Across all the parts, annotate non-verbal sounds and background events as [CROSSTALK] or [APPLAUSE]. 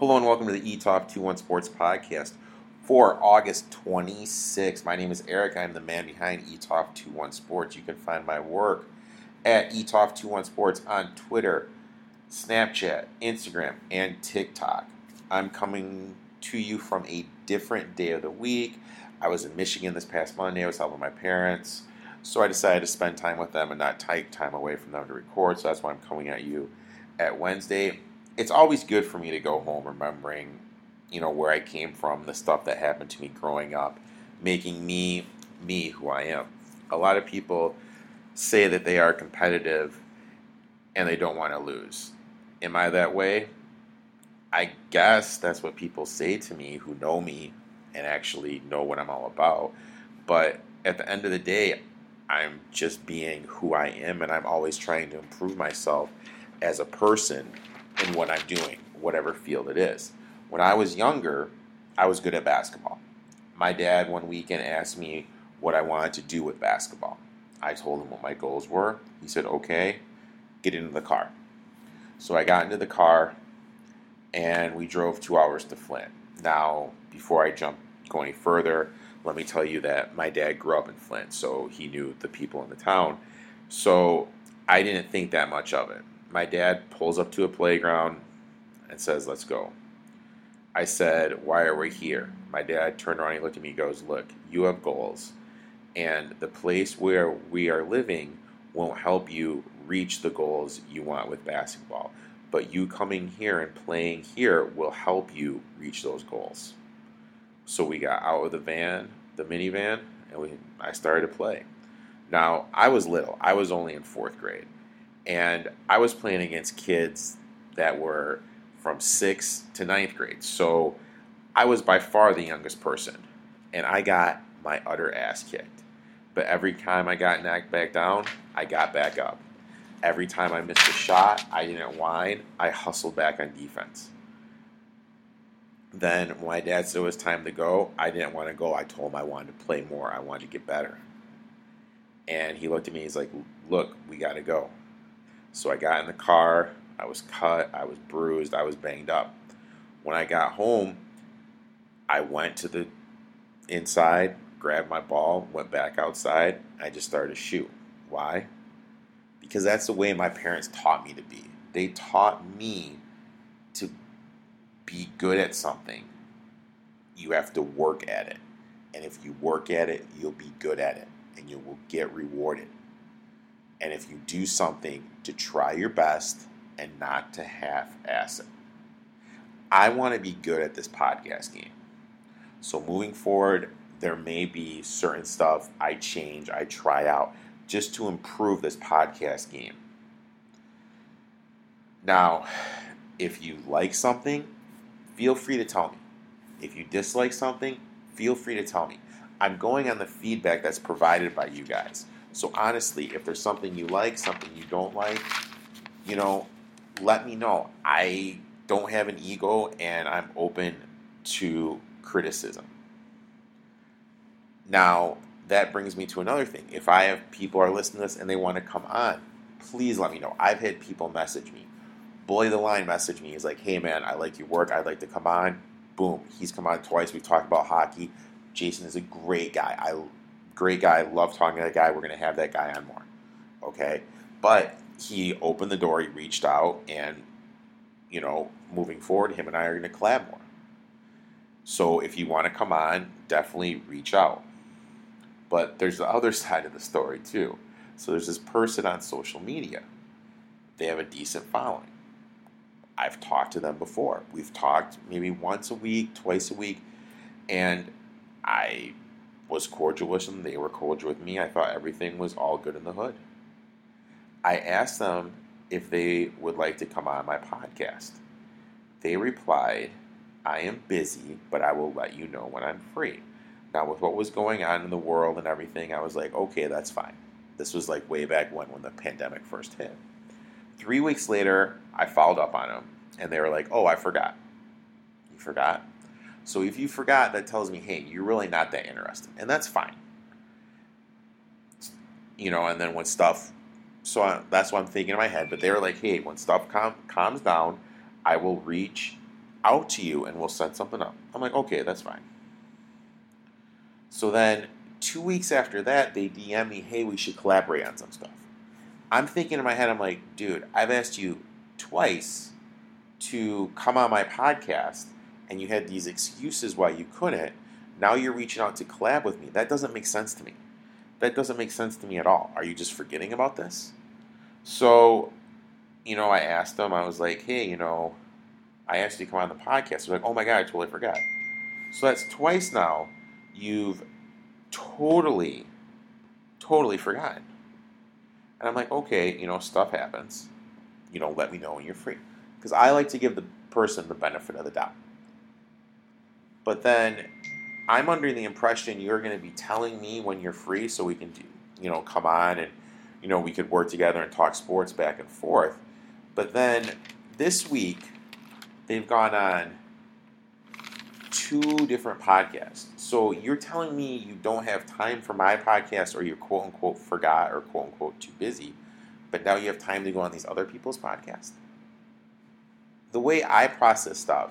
Hello and welcome to the eTalk 21 Sports Podcast for August 26th. My name is Eric. I'm the man behind eTalk 21 Sports. You can find my work at eTalk 21 Sports on Twitter, Snapchat, Instagram, and TikTok. I'm coming to you from a different day of the week. I was in Michigan this past Monday. I was helping my parents. So I decided to spend time with them and not take time away from them to record. So that's why I'm coming at you at Wednesday it's always good for me to go home remembering, you know, where I came from, the stuff that happened to me growing up, making me me who I am. A lot of people say that they are competitive and they don't want to lose. Am I that way? I guess that's what people say to me who know me and actually know what I'm all about. But at the end of the day, I'm just being who I am and I'm always trying to improve myself as a person in what I'm doing, whatever field it is. When I was younger, I was good at basketball. My dad one weekend asked me what I wanted to do with basketball. I told him what my goals were. He said, okay, get into the car. So I got into the car and we drove two hours to Flint. Now, before I jump go any further, let me tell you that my dad grew up in Flint, so he knew the people in the town. So I didn't think that much of it my dad pulls up to a playground and says, Let's go. I said, Why are we here? My dad turned around and looked at me and goes, Look, you have goals. And the place where we are living won't help you reach the goals you want with basketball. But you coming here and playing here will help you reach those goals. So we got out of the van, the minivan, and we I started to play. Now I was little. I was only in fourth grade and I was playing against kids that were from sixth to ninth grade. So I was by far the youngest person, and I got my utter ass kicked. But every time I got knocked back down, I got back up. Every time I missed a shot, I didn't whine. I hustled back on defense. Then when my dad said it was time to go, I didn't want to go. I told him I wanted to play more. I wanted to get better. And he looked at me. He's like, "Look, we got to go." So I got in the car. I was cut. I was bruised. I was banged up. When I got home, I went to the inside, grabbed my ball, went back outside. I just started to shoot. Why? Because that's the way my parents taught me to be. They taught me to be good at something. You have to work at it. And if you work at it, you'll be good at it and you will get rewarded. And if you do something to try your best and not to half ass it, I want to be good at this podcast game. So moving forward, there may be certain stuff I change, I try out just to improve this podcast game. Now, if you like something, feel free to tell me. If you dislike something, feel free to tell me. I'm going on the feedback that's provided by you guys. So honestly, if there's something you like, something you don't like, you know, let me know. I don't have an ego and I'm open to criticism. Now, that brings me to another thing. If I have people are listening to this and they want to come on, please let me know. I've had people message me. Bully the line message me. He's like, hey man, I like your work. I'd like to come on. Boom. He's come on twice. We've talked about hockey. Jason is a great guy. I great guy. Love talking to that guy. We're going to have that guy on more. Okay. But he opened the door. He reached out. And, you know, moving forward, him and I are going to collab more. So if you want to come on, definitely reach out. But there's the other [LAUGHS] side of the story, too. So there's this person on social media. They have a decent following. I've talked to them before. We've talked maybe once a week, twice a week, and I was cordial with them. They were cordial with me. I thought everything was all good in the hood. I asked them if they would like to come on my podcast. They replied, I am busy, but I will let you know when I'm free. Now, with what was going on in the world and everything, I was like, okay, that's fine. This was like way back when, when the pandemic first hit. Three weeks later, I followed up on them, and they were like, oh, I forgot. You forgot? So if you forgot, that tells me, hey, you're really not that interested, and that's fine. You know, and then when stuff, so I, that's what I'm thinking in my head. But they were like, hey, when stuff calm, calms down, I will reach out to you and we'll set something up. I'm like, okay, that's fine. So then two weeks after that, they DM me, hey, we should collaborate on some stuff. I'm thinking in my head, I'm like, dude, I've asked you twice to come on my podcast and you had these excuses why you couldn't. Now you're reaching out to collab with me. That doesn't make sense to me. That doesn't make sense to me at all. Are you just forgetting about this? So, you know, I asked them, I was like, hey, you know, I asked you to come on the podcast. They're like, oh my God, I totally forgot. So that's twice now you've totally, totally forgotten. And I'm like, okay, you know, stuff happens. You know, let me know when you're free. Because I like to give the person the benefit of the doubt. But then I'm under the impression you're going to be telling me when you're free so we can, you know, come on and, you know, we could work together and talk sports back and forth. But then this week, they've gone on two different podcasts. So you're telling me you don't have time for my podcast or you quote unquote forgot or quote unquote too busy, but now you have time to go on these other people's podcasts? The way I process stuff,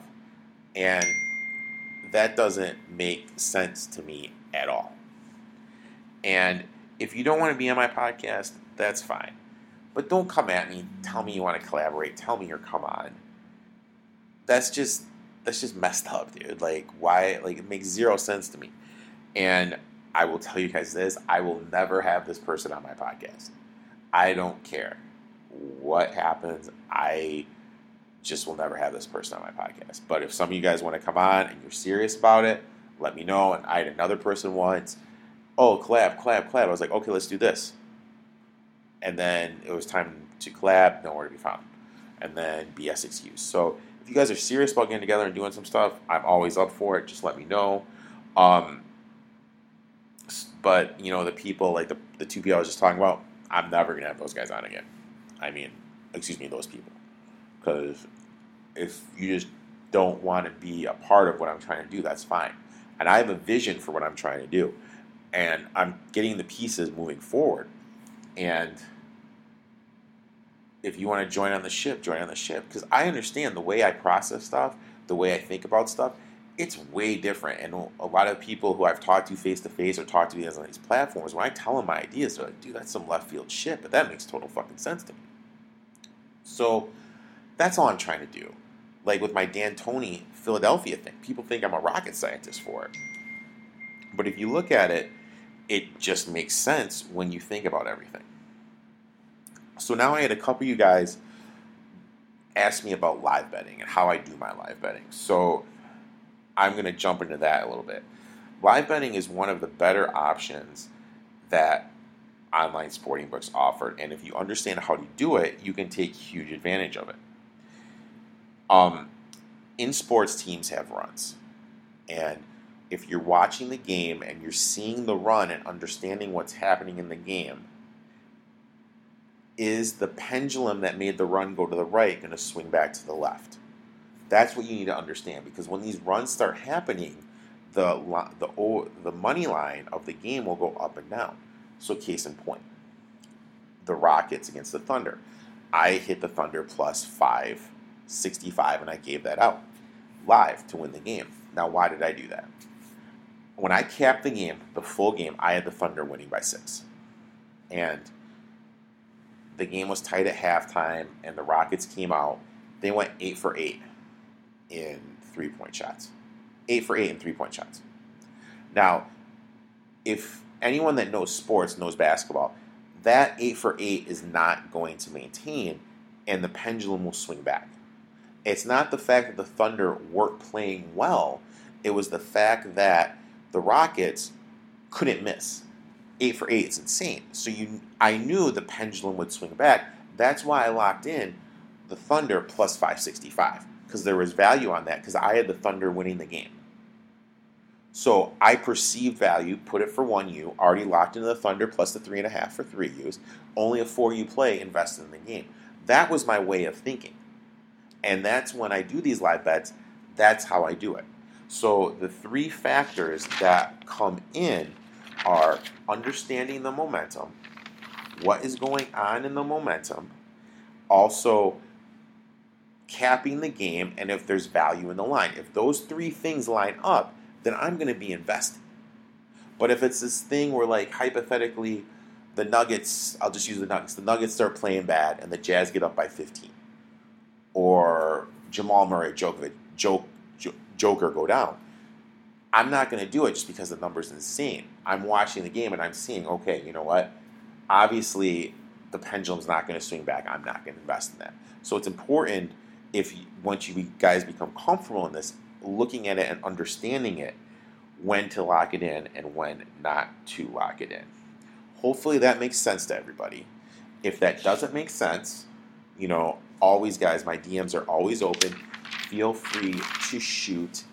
and that doesn't make sense to me at all. And if you don't want to be on my podcast, that's fine. But don't come at me, tell me you want to collaborate, tell me you're come on. That's just that's just messed up, dude. Like, why? Like, it makes zero sense to me. And I will tell you guys this I will never have this person on my podcast. I don't care what happens. I just will never have this person on my podcast. But if some of you guys want to come on and you're serious about it, let me know. And I had another person once, oh, collab, collab, collab. I was like, okay, let's do this. And then it was time to collab, nowhere to be found. And then BS excuse. So if you guys are serious about getting together and doing some stuff, I'm always up for it. Just let me know. Um, but you know, the people like the the two people I was just talking about, I'm never gonna have those guys on again. I mean, excuse me, those people, because if you just don't want to be a part of what I'm trying to do, that's fine. And I have a vision for what I'm trying to do, and I'm getting the pieces moving forward. And if you want to join on the ship, join on the ship. Because I understand the way I process stuff, the way I think about stuff, it's way different. And a lot of people who I've talked to face to face or talked to me on these platforms, when I tell them my ideas, they're like, dude, that's some left field shit, but that makes total fucking sense to me. So that's all I'm trying to do. Like with my D'Antoni Philadelphia thing, people think I'm a rocket scientist for it. But if you look at it, it just makes sense when you think about everything. So now I had a couple of you guys ask me about live betting and how I do my live betting. So I'm going to jump into that a little bit. Live betting is one of the better options that online sporting books offer, and if you understand how to do it, you can take huge advantage of it. Um, in sports, teams have runs, and if you're watching the game and you're seeing the run and understanding what's happening in the game, is the pendulum that made the run go to the right going to swing back to the left? That's what you need to understand because when these runs start happening, the the the money line of the game will go up and down. So case in point, the Rockets against the Thunder. I hit the Thunder plus 565 and I gave that out live to win the game. Now why did I do that? When I capped the game, the full game, I had the Thunder winning by 6. And the game was tight at halftime, and the Rockets came out. They went eight for eight in three point shots. Eight for eight in three point shots. Now, if anyone that knows sports knows basketball, that eight for eight is not going to maintain, and the pendulum will swing back. It's not the fact that the Thunder weren't playing well, it was the fact that the Rockets couldn't miss eight for eight. It's insane. So you, I knew the pendulum would swing back. That's why I locked in the Thunder plus 565 because there was value on that because I had the Thunder winning the game. So I perceived value, put it for one U, already locked into the Thunder plus the three and a half for three U's, only a four U play invested in the game. That was my way of thinking. And that's when I do these live bets, that's how I do it. So the three factors that come in are understanding the momentum, what is going on in the momentum, also capping the game, and if there's value in the line. If those three things line up, then I'm going to be invested. But if it's this thing where, like, hypothetically, the Nuggets, I'll just use the Nuggets, the Nuggets start playing bad and the Jazz get up by 15, or Jamal Murray, Djokovic, Joker go down. I'm not going to do it just because the number's insane. I'm watching the game and I'm seeing, okay, you know what? Obviously, the pendulum's not going to swing back. I'm not going to invest in that. So it's important if once you guys become comfortable in this, looking at it and understanding it, when to lock it in and when not to lock it in. Hopefully that makes sense to everybody. If that doesn't make sense, you know, always, guys, my DMs are always open. Feel free to shoot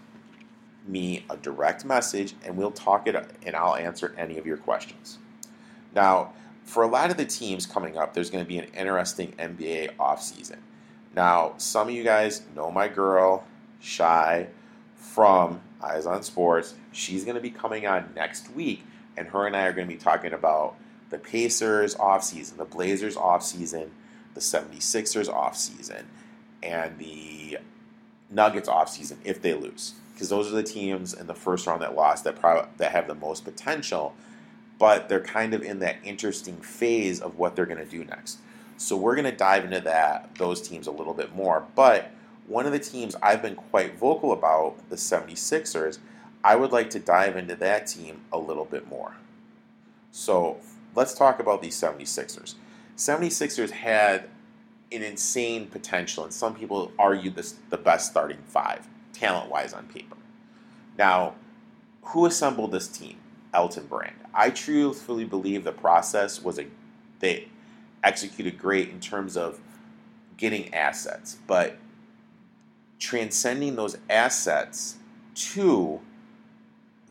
me a direct message and we'll talk it and I'll answer any of your questions. Now, for a lot of the teams coming up, there's going to be an interesting NBA offseason. Now, some of you guys know my girl, Shy, from Eyes on Sports. She's going to be coming on next week, and her and I are going to be talking about the Pacers offseason, the Blazers offseason, the 76ers offseason, and the Nuggets offseason if they lose. Because those are the teams in the first round that lost that, that have the most potential but they're kind of in that interesting phase of what they're going to do next. So we're going to dive into that those teams a little bit more. But one of the teams I've been quite vocal about, the 76ers, I would like to dive into that team a little bit more. So let's talk about these 76ers. 76ers had an insane potential, and some people argue this the best starting five, talent wise, on paper. Now, who assembled this team? Elton Brand. I truthfully believe the process was a they executed great in terms of getting assets, but transcending those assets to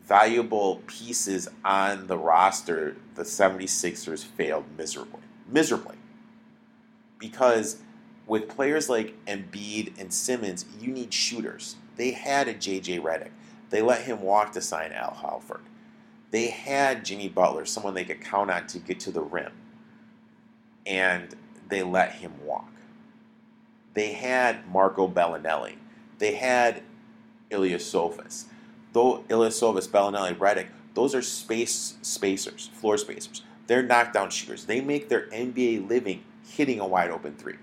valuable pieces on the roster, the 76ers failed miserably. Miserably. Because with players like Embiid and Simmons, you need shooters. They had a JJ Redick. They let him walk to sign Al Horford. They had Jimmy Butler, someone they could count on to get to the rim, and they let him walk. They had Marco Belinelli. They had Ilyasovas. Though Ilyasovas, Belinelli, Redick, those are space spacers, floor spacers. They're knockdown shooters. They make their NBA living hitting a wide open three.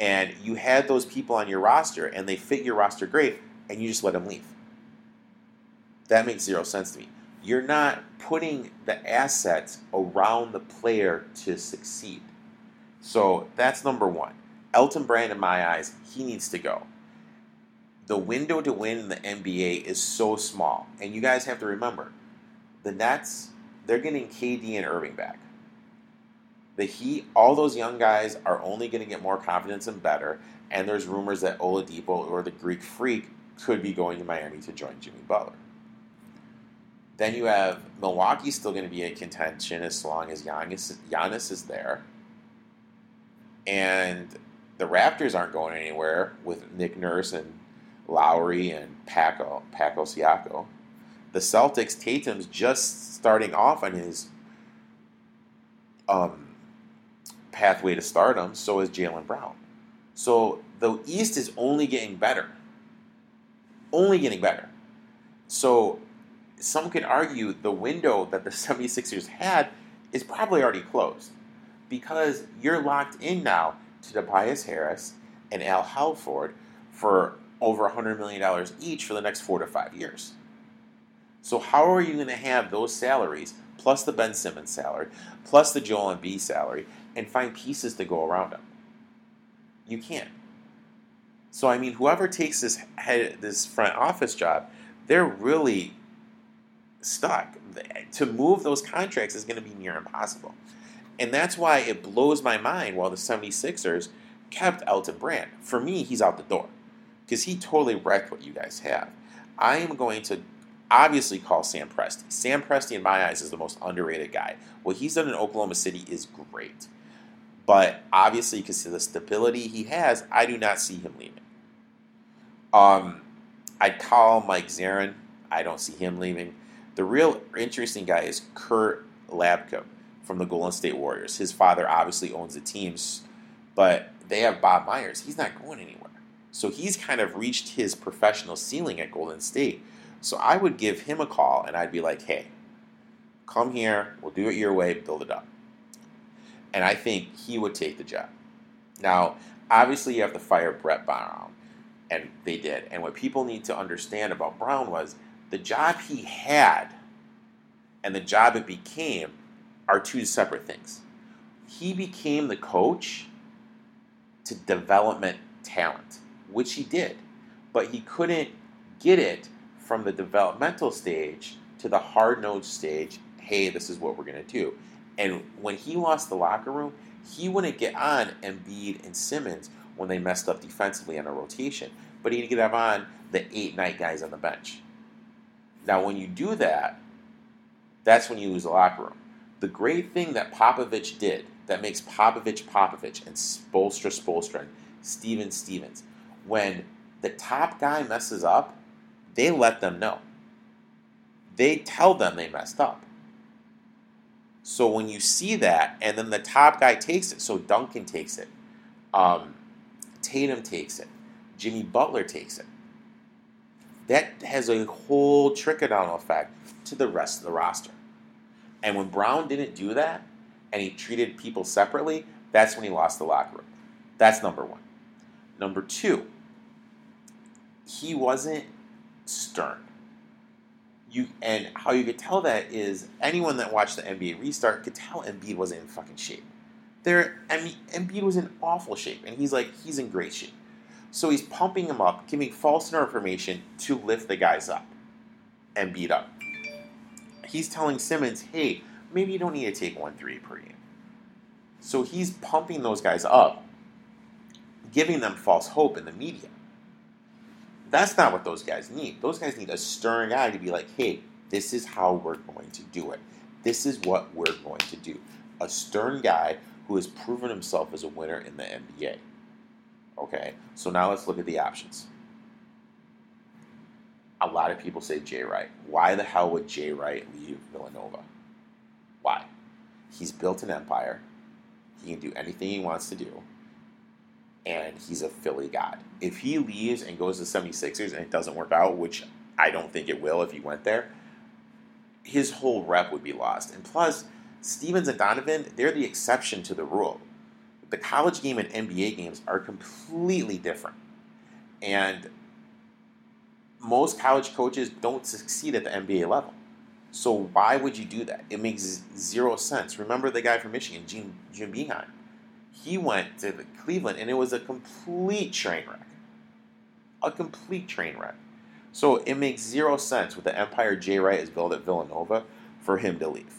And you had those people on your roster, and they fit your roster great, and you just let them leave. That makes zero sense to me you're not putting the assets around the player to succeed. So that's number one. Elton Brand, in my eyes, he needs to go. The window to win in the NBA is so small. And you guys have to remember the Nets, they're getting KD and Irving back. The Heat, all those young guys are only going to get more confidence and better. And there's rumors that Oladipo or the Greek Freak could be going to Miami to join Jimmy Butler. Then you have Milwaukee still going to be in contention as long as Giannis, Giannis is there. And the Raptors aren't going anywhere with Nick Nurse and Lowry and Paco, Paco Siako. The Celtics, Tatum's just starting off on his um, pathway to stardom, so is Jaylen Brown. So the East is only getting better. Only getting better. So some could argue the window that the [LAUGHS] 76ers had is probably already closed because you're locked in now to Tobias Harris and Al Horford for over $100 million each for the next four to five years. So, how are you going to have those salaries plus the Ben Simmons salary plus the Joel Embiid salary and find pieces to go around them? You can't. So, I mean, whoever takes this head, this front office job, they're really stuck. To move those contracts is going to be near impossible. And that's why it blows my mind while the 76ers kept Elton Brand. For me, he's out the door because he totally wrecked what you guys have. I am going to obviously call Sam Presti. Sam Presti, in my eyes, is the most underrated guy. What he's done in Oklahoma City is great. But obviously, because of the stability he has, I do not see him leaving. Um, I'd call Mike Zarren. I don't see him leaving. The real interesting guy is Kurt Labicha from the Golden State Warriors. His father obviously owns the teams, but they have Bob Myers. He's not going anywhere. So he's kind of reached his professional ceiling at Golden State. So I would give him a call and I'd be like, hey, come here, we'll do it your way, build it up. And I think he would take the job. Now, obviously, you have to fire Brett Brown, and they did. And what people need to understand about Brown was the job he had and the job it became are two separate things. He became the coach to development talent, which he did, but he couldn't get it from the developmental stage to the hard nosed stage. Hey, this is what we're going to do. And when he lost the locker room, he wouldn't get on Embiid and Simmons when they messed up defensively on a rotation, but he'd get on the eight night guys on the bench. Now, when you do that, that's when you lose the locker room. The great thing that Popovich did that makes Popovich Popovich and Spoelstra Spoelstra and Stevens Stevens, when the top guy messes up, they let them know. They tell them they messed up. So when you see that, and then the top guy takes it, so Duncan takes it, um, Tatum takes it, Jimmy Butler takes it. That has a whole trickle down effect to the rest of the roster. And when Brown didn't do that, and he treated people separately, that's when he lost the locker room. That's number one. Number two, he wasn't stern you and how you could tell that is anyone that watched the NBA restart could tell Embiid wasn't in fucking shape. There, I mean, Embiid was in awful shape, and he's like he's in great shape. So he's pumping him up, giving false information to lift the guys up and beat up. He's telling Simmons, hey, maybe you don't need to take one three per game. So he's pumping those guys up, giving them false hope in the media. That's not what those guys need. Those guys need a stern guy to be like, hey, this is how we're going to do it. This is what we're going to do. A stern guy who has proven himself as a winner in the NBA. Okay, so now let's look at the options. A lot of people say Jay Wright. Why the hell would Jay Wright leave Villanova? Why? He's built an empire. He can do anything he wants to do and he's a Philly god. If he leaves and goes to 76ers and it doesn't work out, which I don't think it will if he went there, his whole rep would be lost. And plus, Stevens and Donovan, they're the exception to the rule. The college game and NBA games are completely different. And most college coaches don't succeed at the NBA level. So why would you do that? It makes zero sense. Remember the guy from Michigan, Jim, Jim he went to Cleveland and it was a complete train wreck. A complete train wreck. So it makes zero sense with the empire Jay Wright is built at Villanova for him to leave.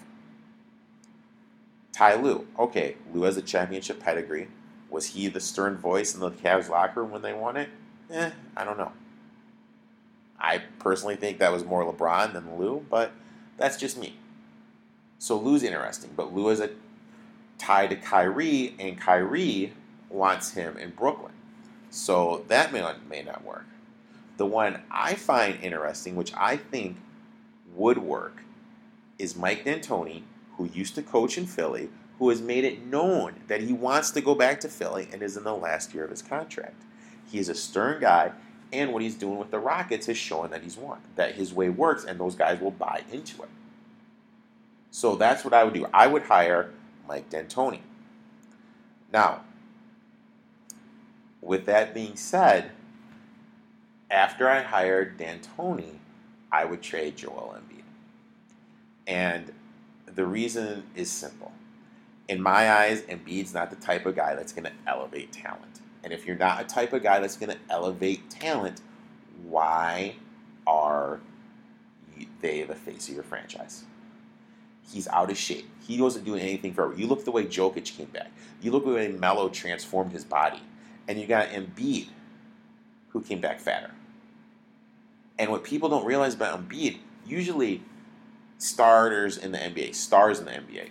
Ty Lue. Okay, Lue has a championship pedigree. Was he the stern voice in the Cavs locker room when they won it? Eh, I don't know. I personally think that was more LeBron than Lue, but that's just me. So Lue's interesting, but Lue is a tied to Kyrie, and Kyrie wants him in Brooklyn. So that may, may not work. The one I find interesting, which I think would work, is Mike D'Antoni, who used to coach in Philly, who has made it known that he wants to go back to Philly and is in the last year of his contract. He is a stern guy, and what he's doing with the Rockets is showing that he's won, that his way works, and those guys will buy into it. So that's what I would do. I would hire Mike D'Antoni. Now, with that being said, after I hired D'Antoni, I would trade Joel Embiid. And the reason is simple. In my eyes, Embiid's not the type of guy that's going to elevate talent. And if you're not a type of guy that's going to elevate talent, why are they the face of your franchise? He's out of shape. He wasn't doing anything for You look the way Jokic came back. You look the way Melo transformed his body. And you got Embiid, who came back fatter. And what people don't realize about Embiid, usually starters in the NBA, stars in the NBA,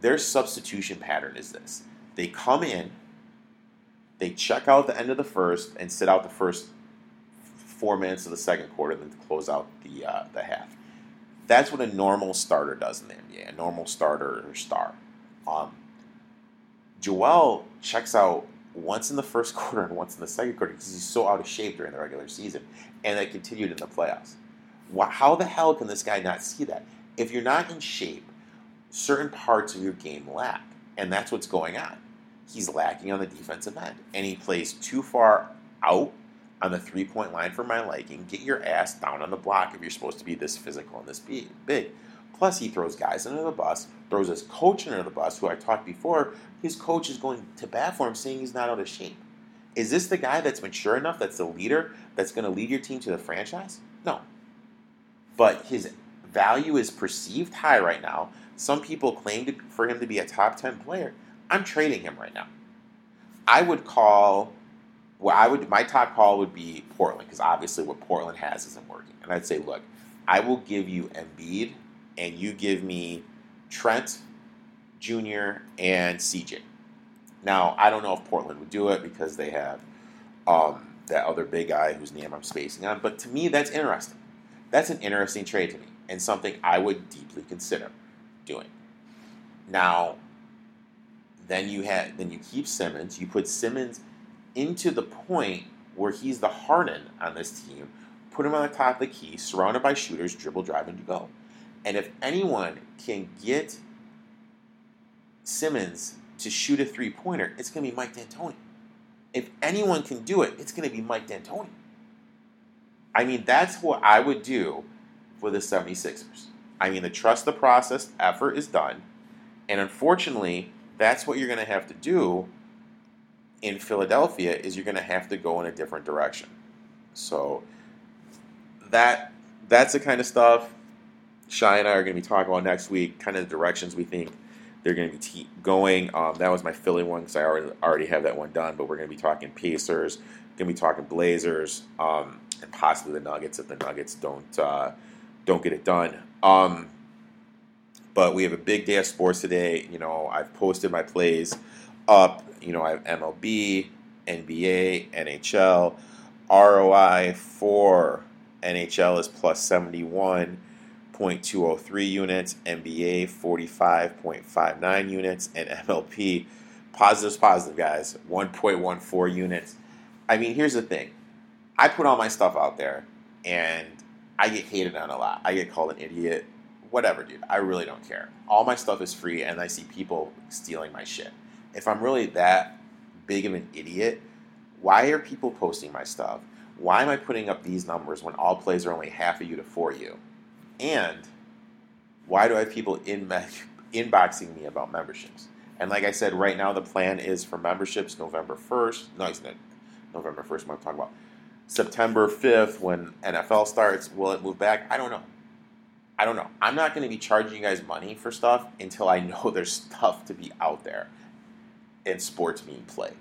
their substitution pattern is this. They come in, they check out the end of the first and sit out the first four minutes of the second quarter, then close out the uh, the half. That's what a normal starter does in the NBA, a normal starter or star. Um, Joel checks out once in the first [LAUGHS] quarter and once in the second quarter because he's so out of shape during the regular season, and that continued in the playoffs. How the hell can this guy not see that? If you're not in shape, certain parts of your game lack, and that's what's going on. He's lacking on the defensive end, and he plays too far out on the three point line for my liking. Get your ass down on the block if you're supposed to be this physical and this big. Plus, he throws guys under the bus, throws his coach under the bus, who I talked before. His coach is going to bat for him, saying he's not out of shape. Is this the guy that's mature enough, that's the leader, that's going to lead your team to the franchise? No. But his value is perceived high right now. Some people claim to, for him to be a top 10 player. I'm trading him right now. I would call well, I would my top call would be Portland because obviously what Portland has isn't working. And I'd say, look, I will give you Embiid and you give me Trent Jr. and CJ. Now, I don't know if Portland would do it because they have um, that other big guy whose name I'm spacing on, but to me, that's interesting. That's an interesting trade to me and something I would deeply consider doing. Now, then you have then you keep Simmons. You put Simmons into the point where he's the Harden on this team. Put him on the top of the key, surrounded by shooters, dribble, drive, and go. And if anyone can get Simmons to shoot a three pointer, it's going to be Mike D'Antoni. If anyone can do it, it's going to be Mike D'Antoni. I mean, that's what I would do for the 76ers. I mean, the trust the process effort is done. And unfortunately, that's what you're going to have to do in Philadelphia is you're going to have to go in a different direction. So that that's the kind of stuff Shy and I are going to be talking about next week, kind of the directions we think they're going to be te- going. Um, that was my Philly one because I already, already have that one done, but we're going to be talking Pacers, going to be talking Blazers, um, and possibly the Nuggets if the Nuggets don't uh, don't get it done. Um, but we have a big day of sports today. You know, I've posted my plays up. You know, I have MLB, NBA, NHL, ROI for NHL is plus 71. 0.203 units, NBA 45.59 units, and MLB positive's positive, guys, 1.14 units. I mean, here's the thing I put all my stuff out there and I get hated on a lot. I get called an idiot, whatever, dude. I really don't care. All my stuff is free and I see people stealing my shit. If I'm really that big of an idiot, why are people posting my stuff? Why am I putting up these numbers when all plays are only half a U to four U? And why do I have people in [LAUGHS] inboxing me about memberships? And like I said, right now the plan is for memberships November 1st. No, it's not November 1st, what I'm talking about. September 5th when NFL starts. Will it move back? I don't know. I don't know. I'm not going to be charging you guys money for stuff until I [LAUGHS] know there's stuff to be out there and sports being played.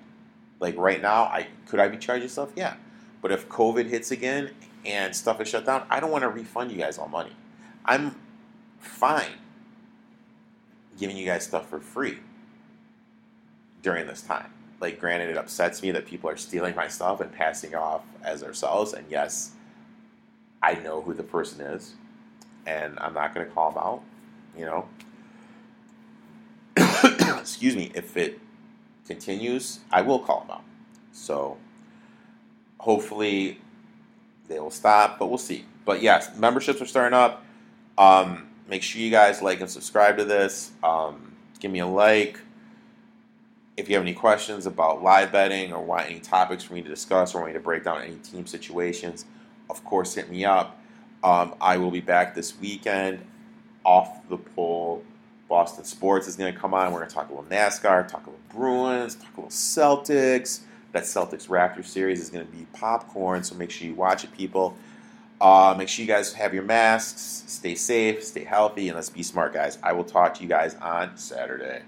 Like right now, I could I be charging stuff? Yeah. But if COVID hits again and stuff is shut down, I don't want to refund you guys all money. I'm fine giving you guys stuff for free during this time. Like, granted, it upsets me that people are stealing my stuff and passing off as ourselves. And yes, I know who the person is, and I'm not going to call them out. You know, [COUGHS] excuse me. If it continues, I will call them out. So, hopefully, they will stop, but we'll see. But yes, memberships are starting up. Um, make sure you guys like and subscribe to this. Um, give me a like. If you have any questions about live betting or want any topics for me to discuss or want me to break down any team situations, of course, hit me up. Um, I will be back this weekend. Off the pole, Boston Sports is going to come on. We're going to talk a little NASCAR, talk a little Bruins, talk a little Celtics. That Celtics Raptors series is going to be popcorn, so make sure you watch it, people. Uh, make sure you guys have your masks. Stay safe, stay healthy, and let's be smart, guys. I will talk to you guys on Saturday.